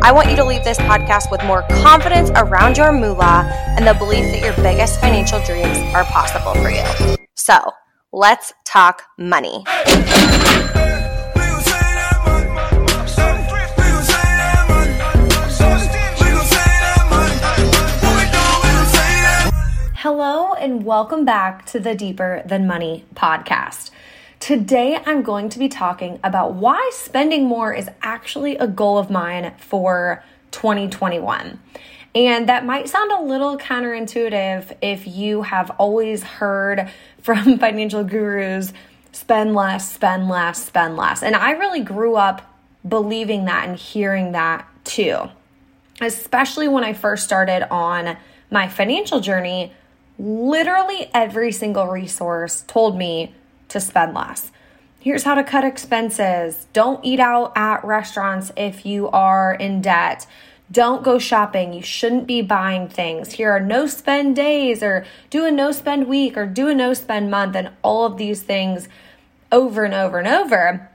I want you to leave this podcast with more confidence around your moolah and the belief that your biggest financial dreams are possible for you. So, let's talk money. Hello, and welcome back to the Deeper Than Money podcast. Today, I'm going to be talking about why spending more is actually a goal of mine for 2021. And that might sound a little counterintuitive if you have always heard from financial gurus spend less, spend less, spend less. And I really grew up believing that and hearing that too. Especially when I first started on my financial journey, literally every single resource told me to spend less. Here's how to cut expenses. Don't eat out at restaurants if you are in debt. Don't go shopping. You shouldn't be buying things. Here are no spend days, or do a no spend week, or do a no spend month, and all of these things over and over and over.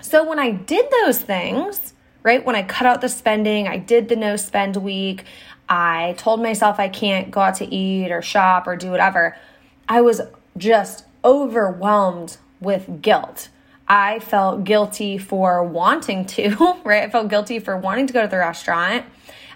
So when I did those things, right, when I cut out the spending, I did the no spend week, I told myself I can't go out to eat or shop or do whatever, I was just overwhelmed with guilt. I felt guilty for wanting to, right? I felt guilty for wanting to go to the restaurant.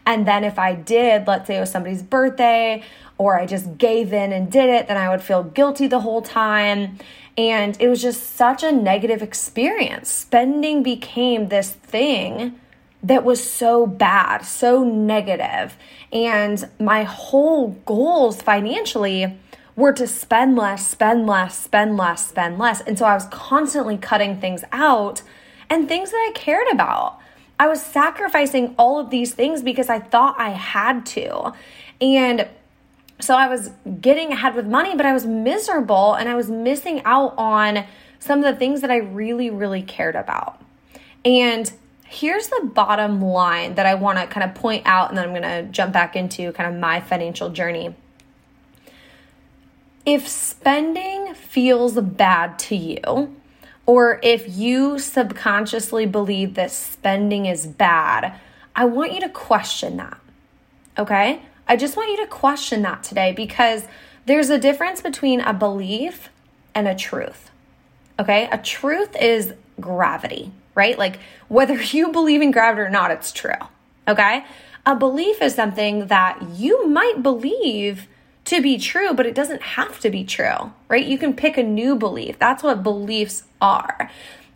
And then if I did, let's say it was somebody's birthday, or I just gave in and did it, then I would feel guilty the whole time. And it was just such a negative experience. Spending became this thing that was so bad, so negative. And my whole goals financially were to spend less, spend less, spend less, spend less. And so I was constantly cutting things out and things that I cared about. I was sacrificing all of these things because I thought I had to. And so I was getting ahead with money, but I was miserable and I was missing out on some of the things that I really, really cared about. And here's the bottom line that I want to kind of point out, and then I'm going to jump back into kind of my financial journey if spending feels bad to you, or if you subconsciously believe that spending is bad, I want you to question that. Okay? I just want you to question that today because there's a difference between a belief and a truth. Okay? A truth is gravity, right? Like whether you believe in gravity or not, it's true. Okay? A belief is something that you might believe to be true, but it doesn't have to be true, right? You can pick a new belief. That's what beliefs are.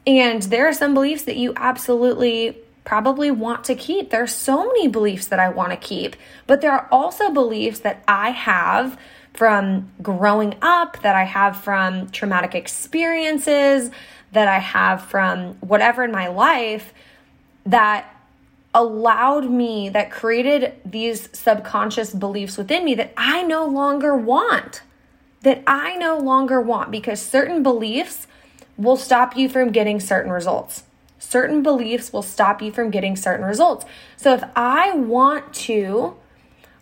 And there are some beliefs that you absolutely probably want to keep. There are so many beliefs that I want to keep, but there are also beliefs that I have from growing up, that I have from traumatic experiences, that I have from whatever in my life that allowed me, that created these subconscious beliefs within me that I no longer want. That I no longer want because certain beliefs will stop you from getting certain results. Certain beliefs will stop you from getting certain results. So if I want to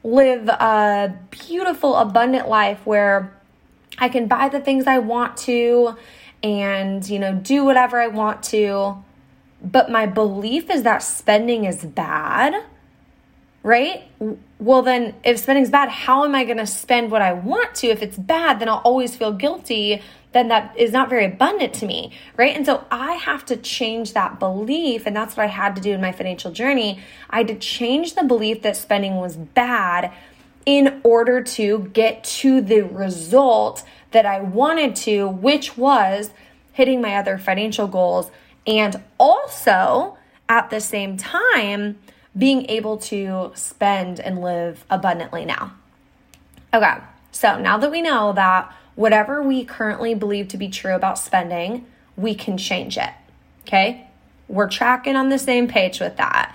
live a beautiful, abundant life where I can buy the things I want to and, you know, do whatever I want to, but my belief is that spending is bad, right? Well, then if spending is bad, how am I going to spend what I want to? If it's bad, then I'll always feel guilty. Then that is not very abundant to me, right? And so I have to change that belief. And that's what I had to do in my financial journey. I had to change the belief that spending was bad in order to get to the result that I wanted to, which was hitting my other financial goals and also at the same time being able to spend and live abundantly now. Okay, so now that we know that whatever we currently believe to be true about spending, we can change it. Okay, we're tracking on the same page with that.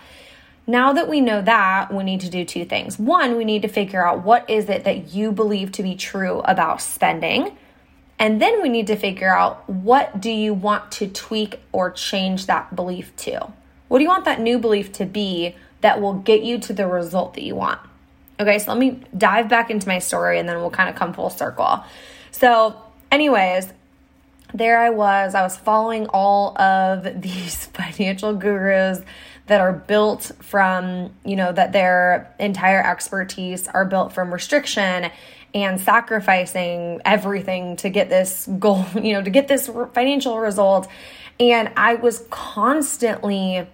now that we know that, we need to do two things. One, we need to figure out what is it that you believe to be true about spending. And then we need to figure out what do you want to tweak or change that belief to? What do you want that new belief to be that will get you to the result that you want? Okay, so let me dive back into my story and then we'll kind of come full circle. So, anyways, there I was. I was following all of these financial gurus that are built from, you know, that their entire expertise are built from restriction and sacrificing everything to get this goal, you know, to get this financial result. And I was constantly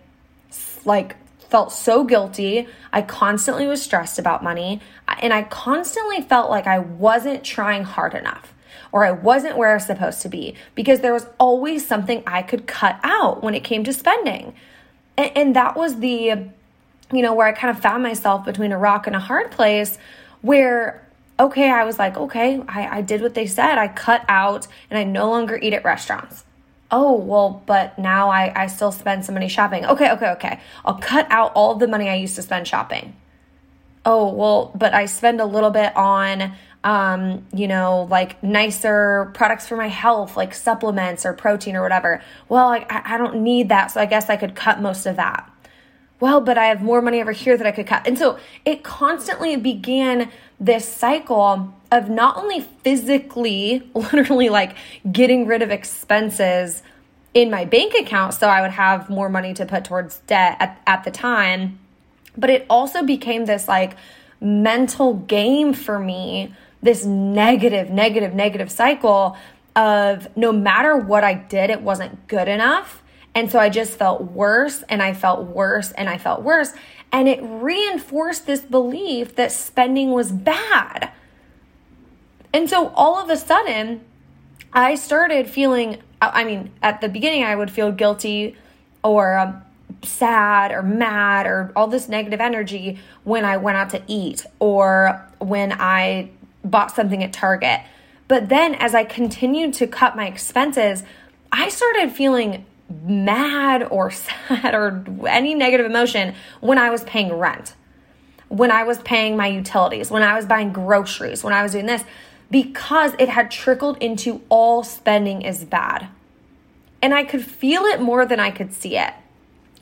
like, felt so guilty. I constantly was stressed about money. And I constantly felt like I wasn't trying hard enough or I wasn't where I was supposed to be because there was always something I could cut out when it came to spending. And, and that was the, you know, where I kind of found myself between a rock and a hard place where, okay, I was like, okay, I, I did what they said. I cut out and I no longer eat at restaurants. Oh, well, but now I, I still spend some money shopping. Okay, okay, okay. I'll cut out all the money I used to spend shopping. Oh, well, but I spend a little bit on um, you know, like nicer products for my health, like supplements or protein or whatever. Well, I, I don't need that, so I guess I could cut most of that. Well, but I have more money over here that I could cut. And so it constantly began this cycle of not only physically, literally like getting rid of expenses in my bank account so I would have more money to put towards debt at, at the time, but it also became this like mental game for me this negative, negative, negative cycle of no matter what I did, it wasn't good enough. And so I just felt worse and I felt worse and I felt worse. And it reinforced this belief that spending was bad. And so all of a sudden, I started feeling, I mean, at the beginning, I would feel guilty or um, sad or mad or all this negative energy when I went out to eat or when I bought something at Target. But then as I continued to cut my expenses, I started feeling mad or sad or any negative emotion when I was paying rent, when I was paying my utilities, when I was buying groceries, when I was doing this, because it had trickled into all spending is bad. And I could feel it more than I could see it.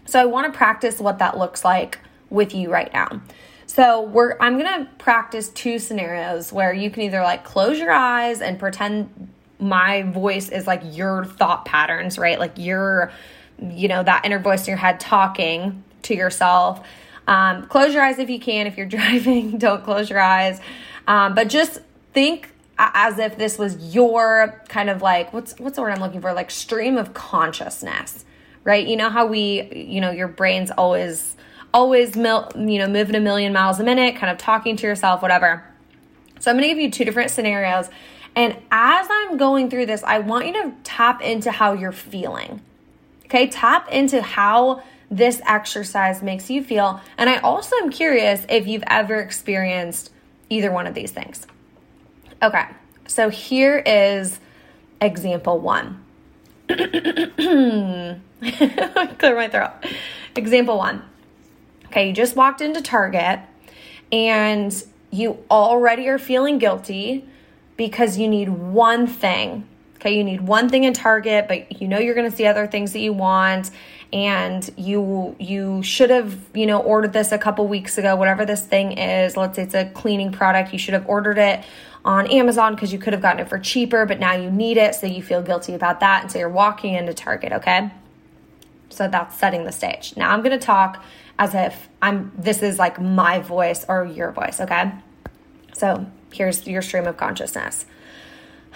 So I want to practice what that looks like with you right now. So we're I'm gonna practice two scenarios where you can either like close your eyes and pretend my voice is like your thought patterns, right? Like your, you know, that inner voice in your head talking to yourself. Um, close your eyes if you can. If you're driving, don't close your eyes. Um, but just think as if this was your kind of like what's what's the word I'm looking for? Like stream of consciousness, right? You know how we, you know, your brain's always always mil- you know moving a million miles a minute kind of talking to yourself whatever so i'm going to give you two different scenarios and as i'm going through this i want you to tap into how you're feeling. Okay tap into how this exercise makes you feel. And i also am curious if you've ever experienced either one of these things. Okay so here is example one. Clear my throat. Example one. Okay, you just walked into Target and you already are feeling guilty because you need one thing. Okay, you need one thing in Target, but you know you're going to see other things that you want and you you should have, you know, ordered this a couple weeks ago, whatever this thing is. Let's say it's a cleaning product, you should have ordered it on Amazon because you could have gotten it for cheaper, but now you need it, so you feel guilty about that and so you're walking into Target, okay? So that's setting the stage. Now I'm going to talk as if I'm this is like my voice or your voice, okay? So here's your stream of consciousness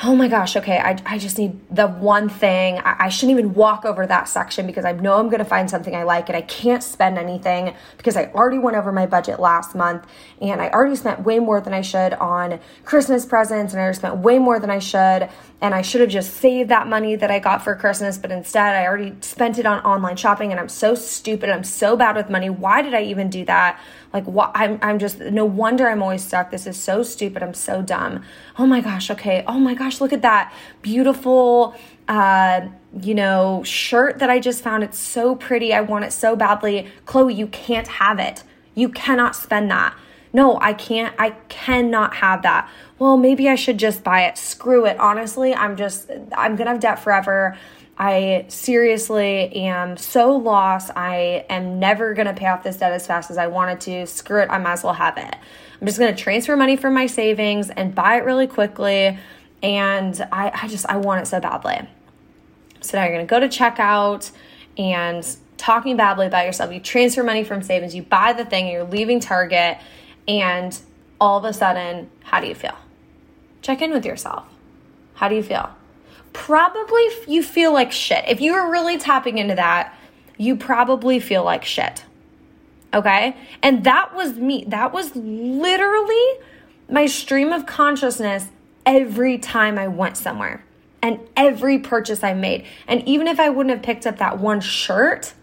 oh my gosh, okay, I, I just need the one thing. I, I shouldn't even walk over that section because I know I'm to find something I like and I can't spend anything because I already went over my budget last month and I already spent way more than I should on Christmas presents and I already spent way more than I should. And I should have just saved that money that I got for Christmas, but instead I already spent it on online shopping and I'm so stupid. I'm so bad with money. Why did I even do that? Like, what? I'm, I'm just, no wonder I'm always stuck. This is so stupid. I'm so dumb. Oh my gosh. Okay. Oh my gosh. Look at that beautiful, uh, you know, shirt that I just found. It's so pretty. I want it so badly. Chloe, you can't have it. You cannot spend that. No, I can't. I cannot have that. Well, maybe I should just buy it. Screw it. Honestly, I'm just, I'm going to have debt forever. I seriously am so lost. I am never going to pay off this debt as fast as I wanted to. Screw it. I might as well have it. I'm just going to transfer money from my savings and buy it really quickly. And I, I just, I want it so badly. So now you're going to go to checkout and talking badly about yourself. You transfer money from savings, you buy the thing, you're leaving Target, and all of a sudden, how do you feel? Check in with yourself. How do you feel? Probably you feel like shit. If you were really tapping into that, you probably feel like shit. Okay? And that was me. That was literally my stream of consciousness every time I went somewhere and every purchase I made. And even if I wouldn't have picked up that one shirt,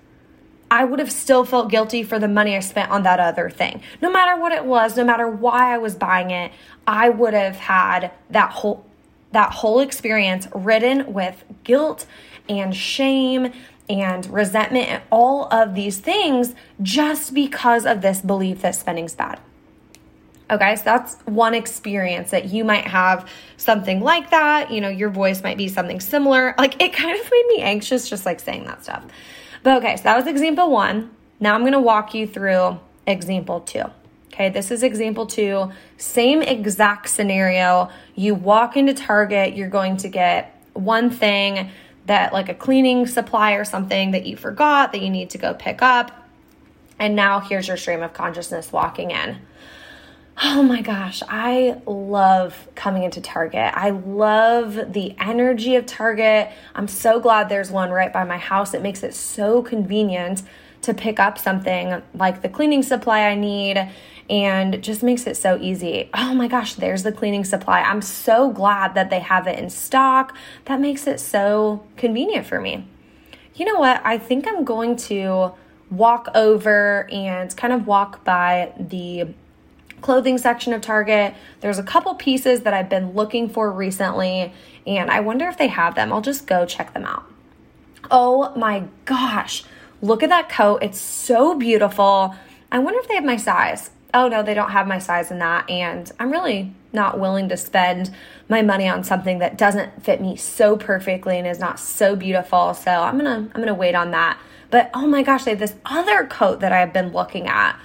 I would have still felt guilty for the money I spent on that other thing. No matter what it was, no matter why I was buying it, I would have had that whole that whole experience ridden with guilt and shame and resentment and all of these things just because of this belief that spending's bad. Okay, so that's one experience that you might have something like that. You know, your voice might be something similar. Like it kind of made me anxious just like saying that stuff. But okay, so that was example one. Now I'm to walk you through example two. Okay, this is example two. Same exact scenario. You walk into Target, you're going to get one thing that, like a cleaning supply or something that you forgot that you need to go pick up. And now here's your stream of consciousness walking in. Oh my gosh, I love coming into Target. I love the energy of Target. I'm so glad there's one right by my house. It makes it so convenient to pick up something like the cleaning supply I need and just makes it so easy. Oh my gosh, there's the cleaning supply. I'm so glad that they have it in stock. That makes it so convenient for me. You know what? I think I'm going to walk over and kind of walk by the clothing section of Target. There's a couple pieces that I've been looking for recently, and I wonder if they have them. I'll just go check them out. Oh my gosh, look at that coat. It's so beautiful. I wonder if they have my size. Oh no, they don't have my size in that, and I'm really not willing to spend my money on something that doesn't fit me so perfectly and is not so beautiful. So I'm gonna I'm gonna wait on that. But oh my gosh, they have this other coat that I've been looking at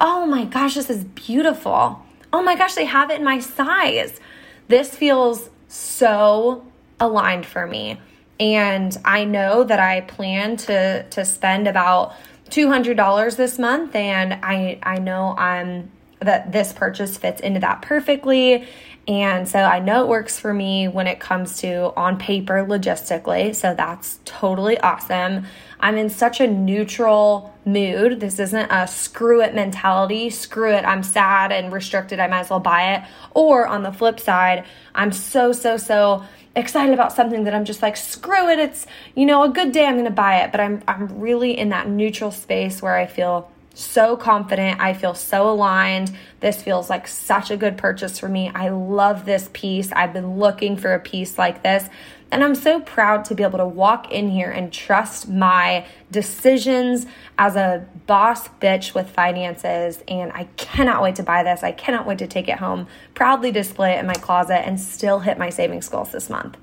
oh my gosh, this is beautiful. Oh my gosh, they have it in my size. This feels so aligned for me. And I know that I plan to to spend about $200 this month and I I know I'm that this purchase fits into that perfectly and so I know it works for me when it comes to on paper logistically. So that's totally awesome. I'm in such a neutral mood. This isn't a screw it mentality. Screw it, I'm sad and restricted. I might as well buy it. Or on the flip side, I'm so, so, so excited about something that I'm just like, screw it. It's, you know, a good day. I'm to buy it. But I'm, I'm really in that neutral space where I feel so confident. I feel so aligned. This feels like such a good purchase for me. I love this piece. I've been looking for a piece like this. And I'm so proud to be able to walk in here and trust my decisions as a boss bitch with finances. And I cannot wait to buy this. I cannot wait to take it home, proudly display it in my closet, and still hit my savings goals this month.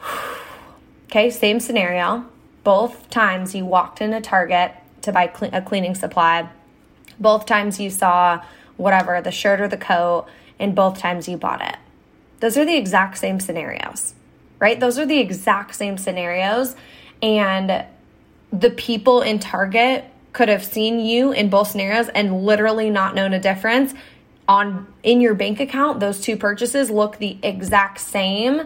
okay, same scenario. Both times you walked into Target to buy a cleaning supply. Both times you saw whatever, the shirt or the coat, and both times you bought it. Those are the exact same scenarios, right? Those are the exact same scenarios. And the people in Target could have seen you in both scenarios and literally not known a difference. On in your bank account, those two purchases look the exact same,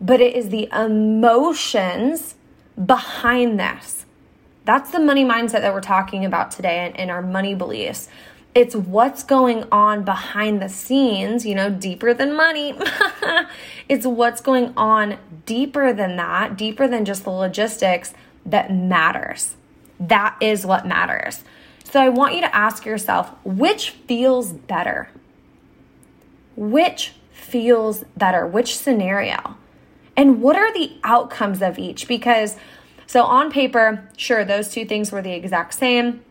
but it is the emotions behind this that's the money mindset that we're talking about today and, and our money beliefs. It's what's going on behind the scenes, you know, deeper than money. it's what's going on deeper than that, deeper than just the logistics that matters. That is what matters. So I want you to ask yourself which feels better? Which feels better? Which scenario? And what are the outcomes of each? Because, so on paper, sure, those two things were the exact same.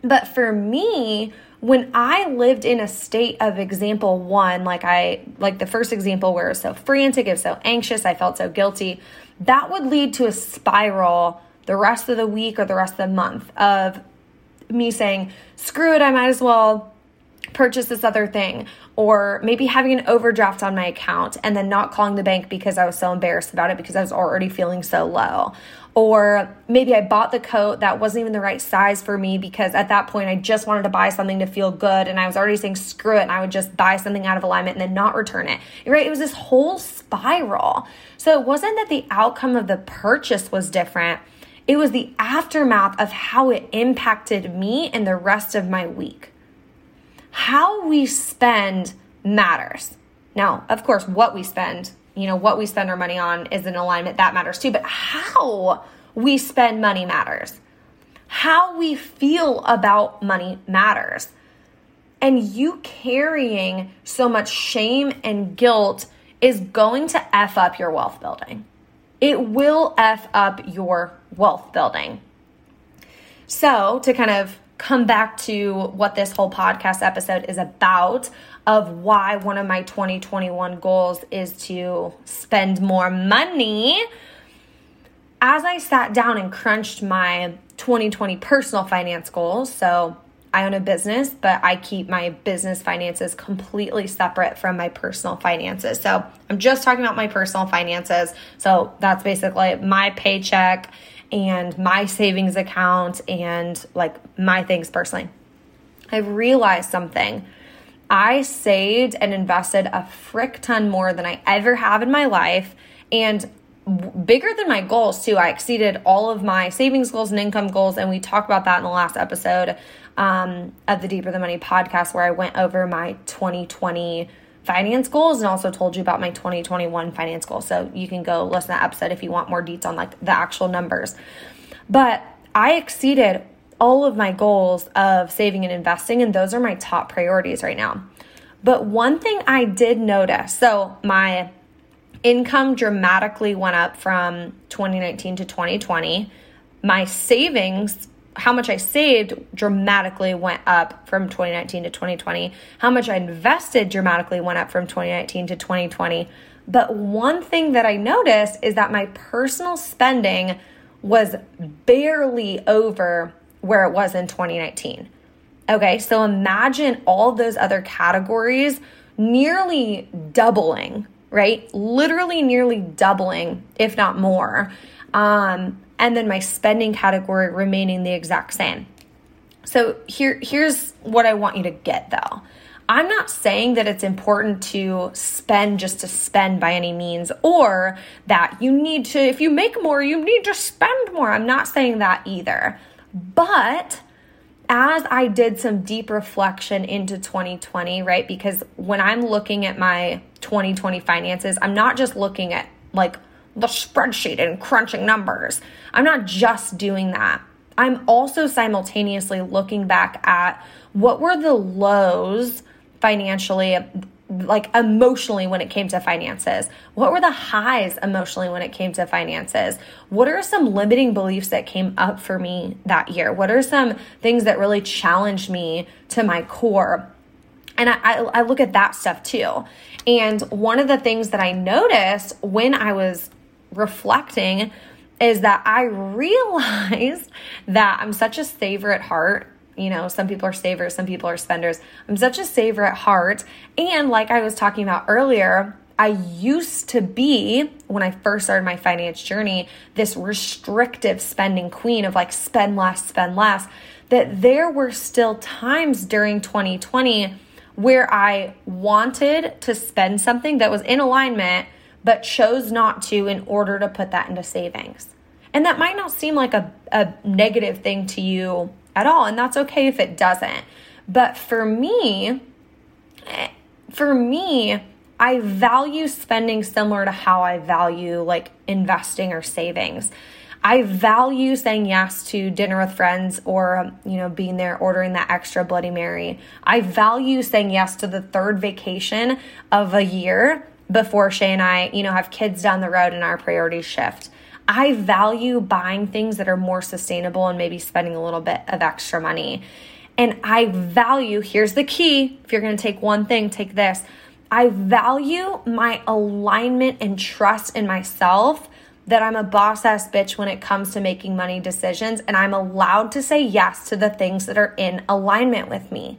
But for me, when I lived in a state of example one, like I, like the first example where I was so frantic, I was so anxious, I felt so guilty, that would lead to a spiral the rest of the week or the rest of the month of me saying, screw it, I might as well purchase this other thing. Or maybe having an overdraft on my account and then not calling the bank because I was so embarrassed about it because I was already feeling so low. Or maybe I bought the coat that wasn't even the right size for me because at that point I just wanted to buy something to feel good and I was already saying screw it and I would just buy something out of alignment and then not return it. Right? It was this whole spiral. So it wasn't that the outcome of the purchase was different. It was the aftermath of how it impacted me and the rest of my week. How we spend matters. Now, of course, what we spend, you know, what we spend our money on is in alignment, that matters too, but how we spend money matters. How we feel about money matters. And you carrying so much shame and guilt is going to F up your wealth building. It will F up your wealth building. So, to kind of come back to what this whole podcast episode is about of why one of my 2021 goals is to spend more money. As I sat down and crunched my 2020 personal finance goals, so I own a business, but I keep my business finances completely separate from my personal finances. So I'm just talking about my personal finances. So that's basically my paycheck and my savings account and like my things personally. I've realized something. I saved and invested a frick ton more than I ever have in my life. And bigger than my goals too. I exceeded all of my savings goals and income goals, and we talked about that in the last episode um, of the Deeper Than Money podcast, where I went over my 2020 finance goals and also told you about my 2021 finance goals. So you can go listen to that episode if you want more details on like the actual numbers. But I exceeded all of my goals of saving and investing, and those are my top priorities right now. But one thing I did notice so my income dramatically went up from 2019 to 2020. My savings how much I saved dramatically went up from 2019 to 2020. How much I invested dramatically went up from 2019 to 2020. But one thing that I noticed is that my personal spending was barely over where it was in 2019. Okay, so imagine all those other categories nearly doubling, right? Literally nearly doubling, if not more. Um, and then my spending category remaining the exact same. So here here's what I want you to get though. I'm not saying that it's important to spend just to spend by any means or that you need to if you make more you need to spend more. I'm not saying that either. But as I did some deep reflection into 2020, right? Because when I'm looking at my 2020 finances, I'm not just looking at like the spreadsheet and crunching numbers. I'm not just doing that. I'm also simultaneously looking back at what were the lows financially, like emotionally, when it came to finances? What were the highs emotionally when it came to finances? What are some limiting beliefs that came up for me that year? What are some things that really challenged me to my core? And I, I, look at that stuff too. And one of the things that I noticed when I was reflecting is that I realized that I'm such a saver at heart. You know, some people are savers, some people are spenders. I'm such a saver at heart. And like I was talking about earlier, I used to be, when I first started my finance journey, this restrictive spending queen of like spend less, spend less. That there were still times during 2020 where I wanted to spend something that was in alignment but chose not to in order to put that into savings. And that might not seem like a, a negative thing to you at all, and that's okay if it doesn't. But for me, for me, I value spending similar to how I value like investing or savings. I value saying yes to dinner with friends or, you know, being there ordering that extra Bloody Mary. I value saying yes to the third vacation of a year before Shay and I, you know, have kids down the road and our priorities shift. I value buying things that are more sustainable and maybe spending a little bit of extra money. And I value, here's the key if you're gonna take one thing, take this. I value my alignment and trust in myself that I'm a boss ass bitch when it comes to making money decisions and I'm allowed to say yes to the things that are in alignment with me.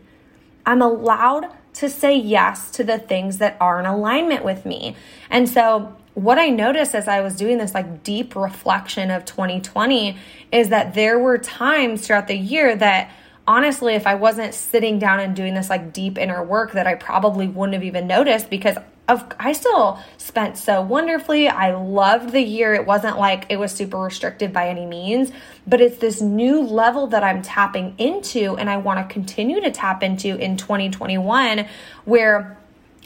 I'm allowed to say yes to the things that are in alignment with me. And so, what I noticed as I was doing this like deep reflection of 2020 is that there were times throughout the year that honestly, if I wasn't sitting down and doing this like deep inner work, that I probably wouldn't have even noticed because of I still spent so wonderfully. I loved the year. It wasn't like it was super restricted by any means, but it's this new level that I'm tapping into and I want to continue to tap into in 2021 where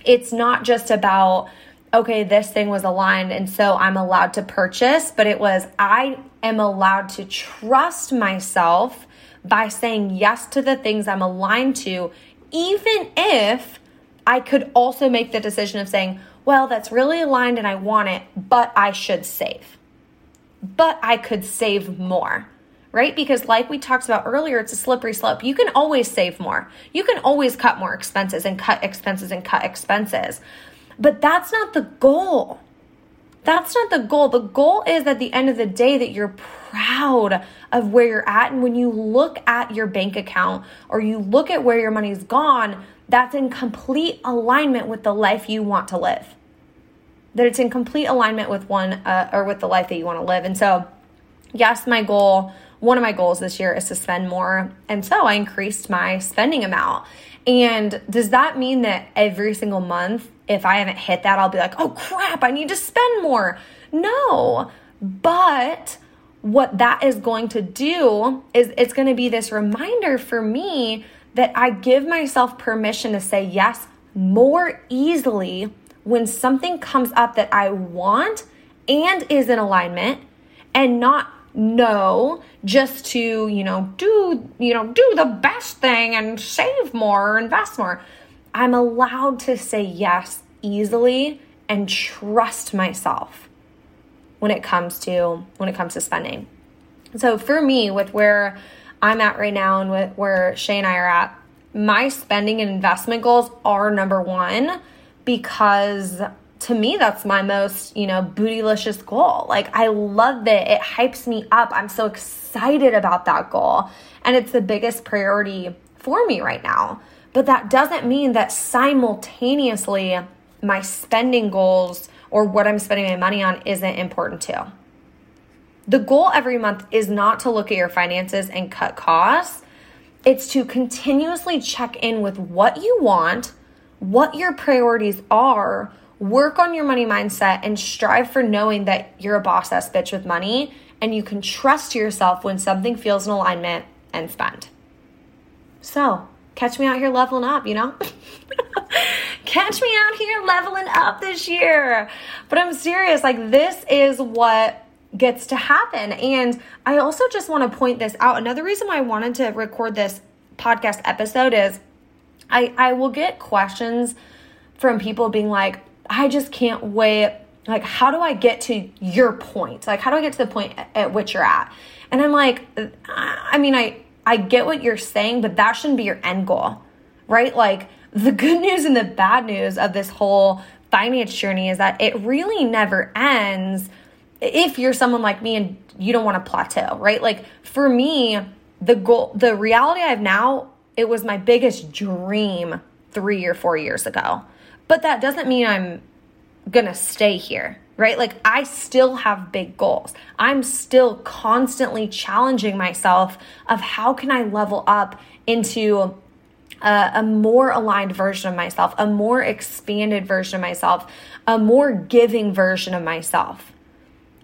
it's not just about okay, this thing was aligned and so I'm allowed to purchase, but it was I am allowed to trust myself by saying yes to the things I'm aligned to even if I could also make the decision of saying, well, that's really aligned and I want it, but I should save. But I could save more, right? Because, like we talked about earlier, it's a slippery slope. You can always save more, you can always cut more expenses and cut expenses and cut expenses. But that's not the goal. That's not the goal. The goal is at the end of the day that you're proud of where you're at. And when you look at your bank account or you look at where your money's gone, that's in complete alignment with the life you want to live. That it's in complete alignment with one uh, or with the life that you want to live. And so, yes, my goal, one of my goals this year is to spend more. And so I increased my spending amount. And does that mean that every single month, if I haven't hit that, I'll be like, oh crap, I need to spend more? No. But what that is going to do is it's going to be this reminder for me that I give myself permission to say yes more easily when something comes up that I want and is in alignment and not no just to you know do you know do the best thing and save more or invest more. I'm allowed to say yes easily and trust myself when it comes to when it comes to spending. So for me with where I'm at right now and with where Shay and I are at, my spending and investment goals are number one because to me that's my most you know bootylicious goal. Like i love it. It hypes me up. I'm so excited about that goal. And it's the biggest priority for me right now. But that doesn't mean that simultaneously my spending goals or what i'm spending my money on isn't important too. The goal every month is not to look at your finances and cut costs. It's to continuously check in with what you want, what your priorities are, work on your money mindset, and strive for knowing that you're a boss ass bitch with money and you can trust yourself when something feels in alignment and spend. So, catch me out here leveling up, you know? catch me out here leveling up this year. But I'm serious, like, this is what gets to happen. And I also just want to point this out. Another reason why I wanted to record this podcast episode is I, I will get questions from people being like, I just can't wait. Like, how do I get to your point? Like, how do I get to the point at which you're at? And I'm like, I mean, I, I get what you're saying, but that shouldn't be your end goal, right? Like, the good news and the bad news of this whole finance journey is that it really never ends if you're someone like me and you don't want to plateau, right? Like for me, the goal, the reality I have now, it was my biggest dream three or four years ago. But that doesn't mean I'm gonna stay here, right? Like I still have big goals. I'm still constantly challenging myself of how can I level up into a, a, more aligned version of myself, a more expanded version of myself, a more giving version of myself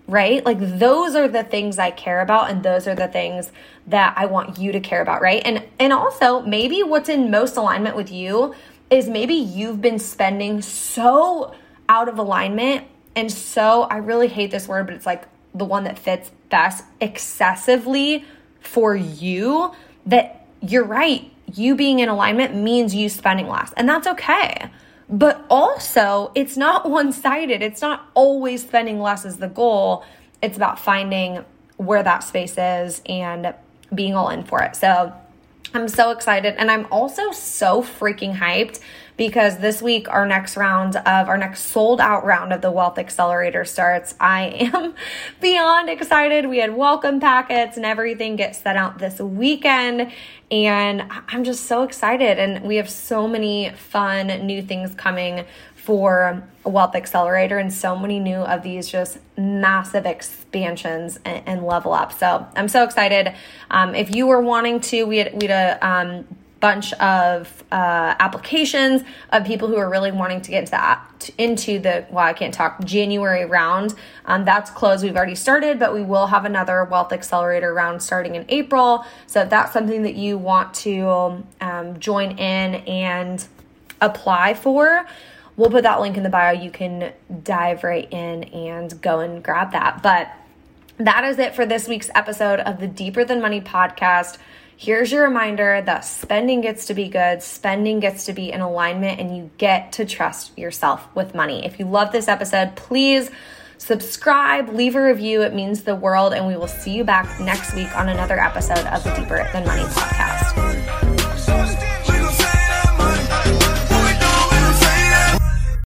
right? Like those are the things I care about and those are the things that I want you to care about, right? And and also maybe what's in most alignment with you is maybe you've been spending so out of alignment and so I really hate this word, but it's like the one that fits best excessively for you that you're right. You being in alignment means you spending less. And that's okay. But also, it's not one sided. It's not always spending less is the goal. It's about finding where that space is and being all in for it. So I'm so excited. And I'm also so freaking hyped because this week, our next round of our next sold out round of the Wealth Accelerator starts. I am beyond excited. We had welcome packets and everything gets set out this weekend. And I'm just so excited. And we have so many fun new things coming for a Wealth Accelerator and so many new of these just massive expansions and, and level up. So I'm so excited. Um, if you were wanting to, we had, we had a um, bunch of uh, applications of people who are really wanting to get into that into the well, I can't talk January round. Um, that's closed. We've already started, but we will have another Wealth Accelerator round starting in April. So if that's something that you want to um, join in and apply for We'll put that link in the bio. You can dive right in and go and grab that. But that is it for this week's episode of the Deeper Than Money podcast. Here's your reminder that spending gets to be good, spending gets to be in alignment, and you get to trust yourself with money. If you love this episode, please subscribe, leave a review. It means the world, and we will see you back next week on another episode of the Deeper Than Money podcast.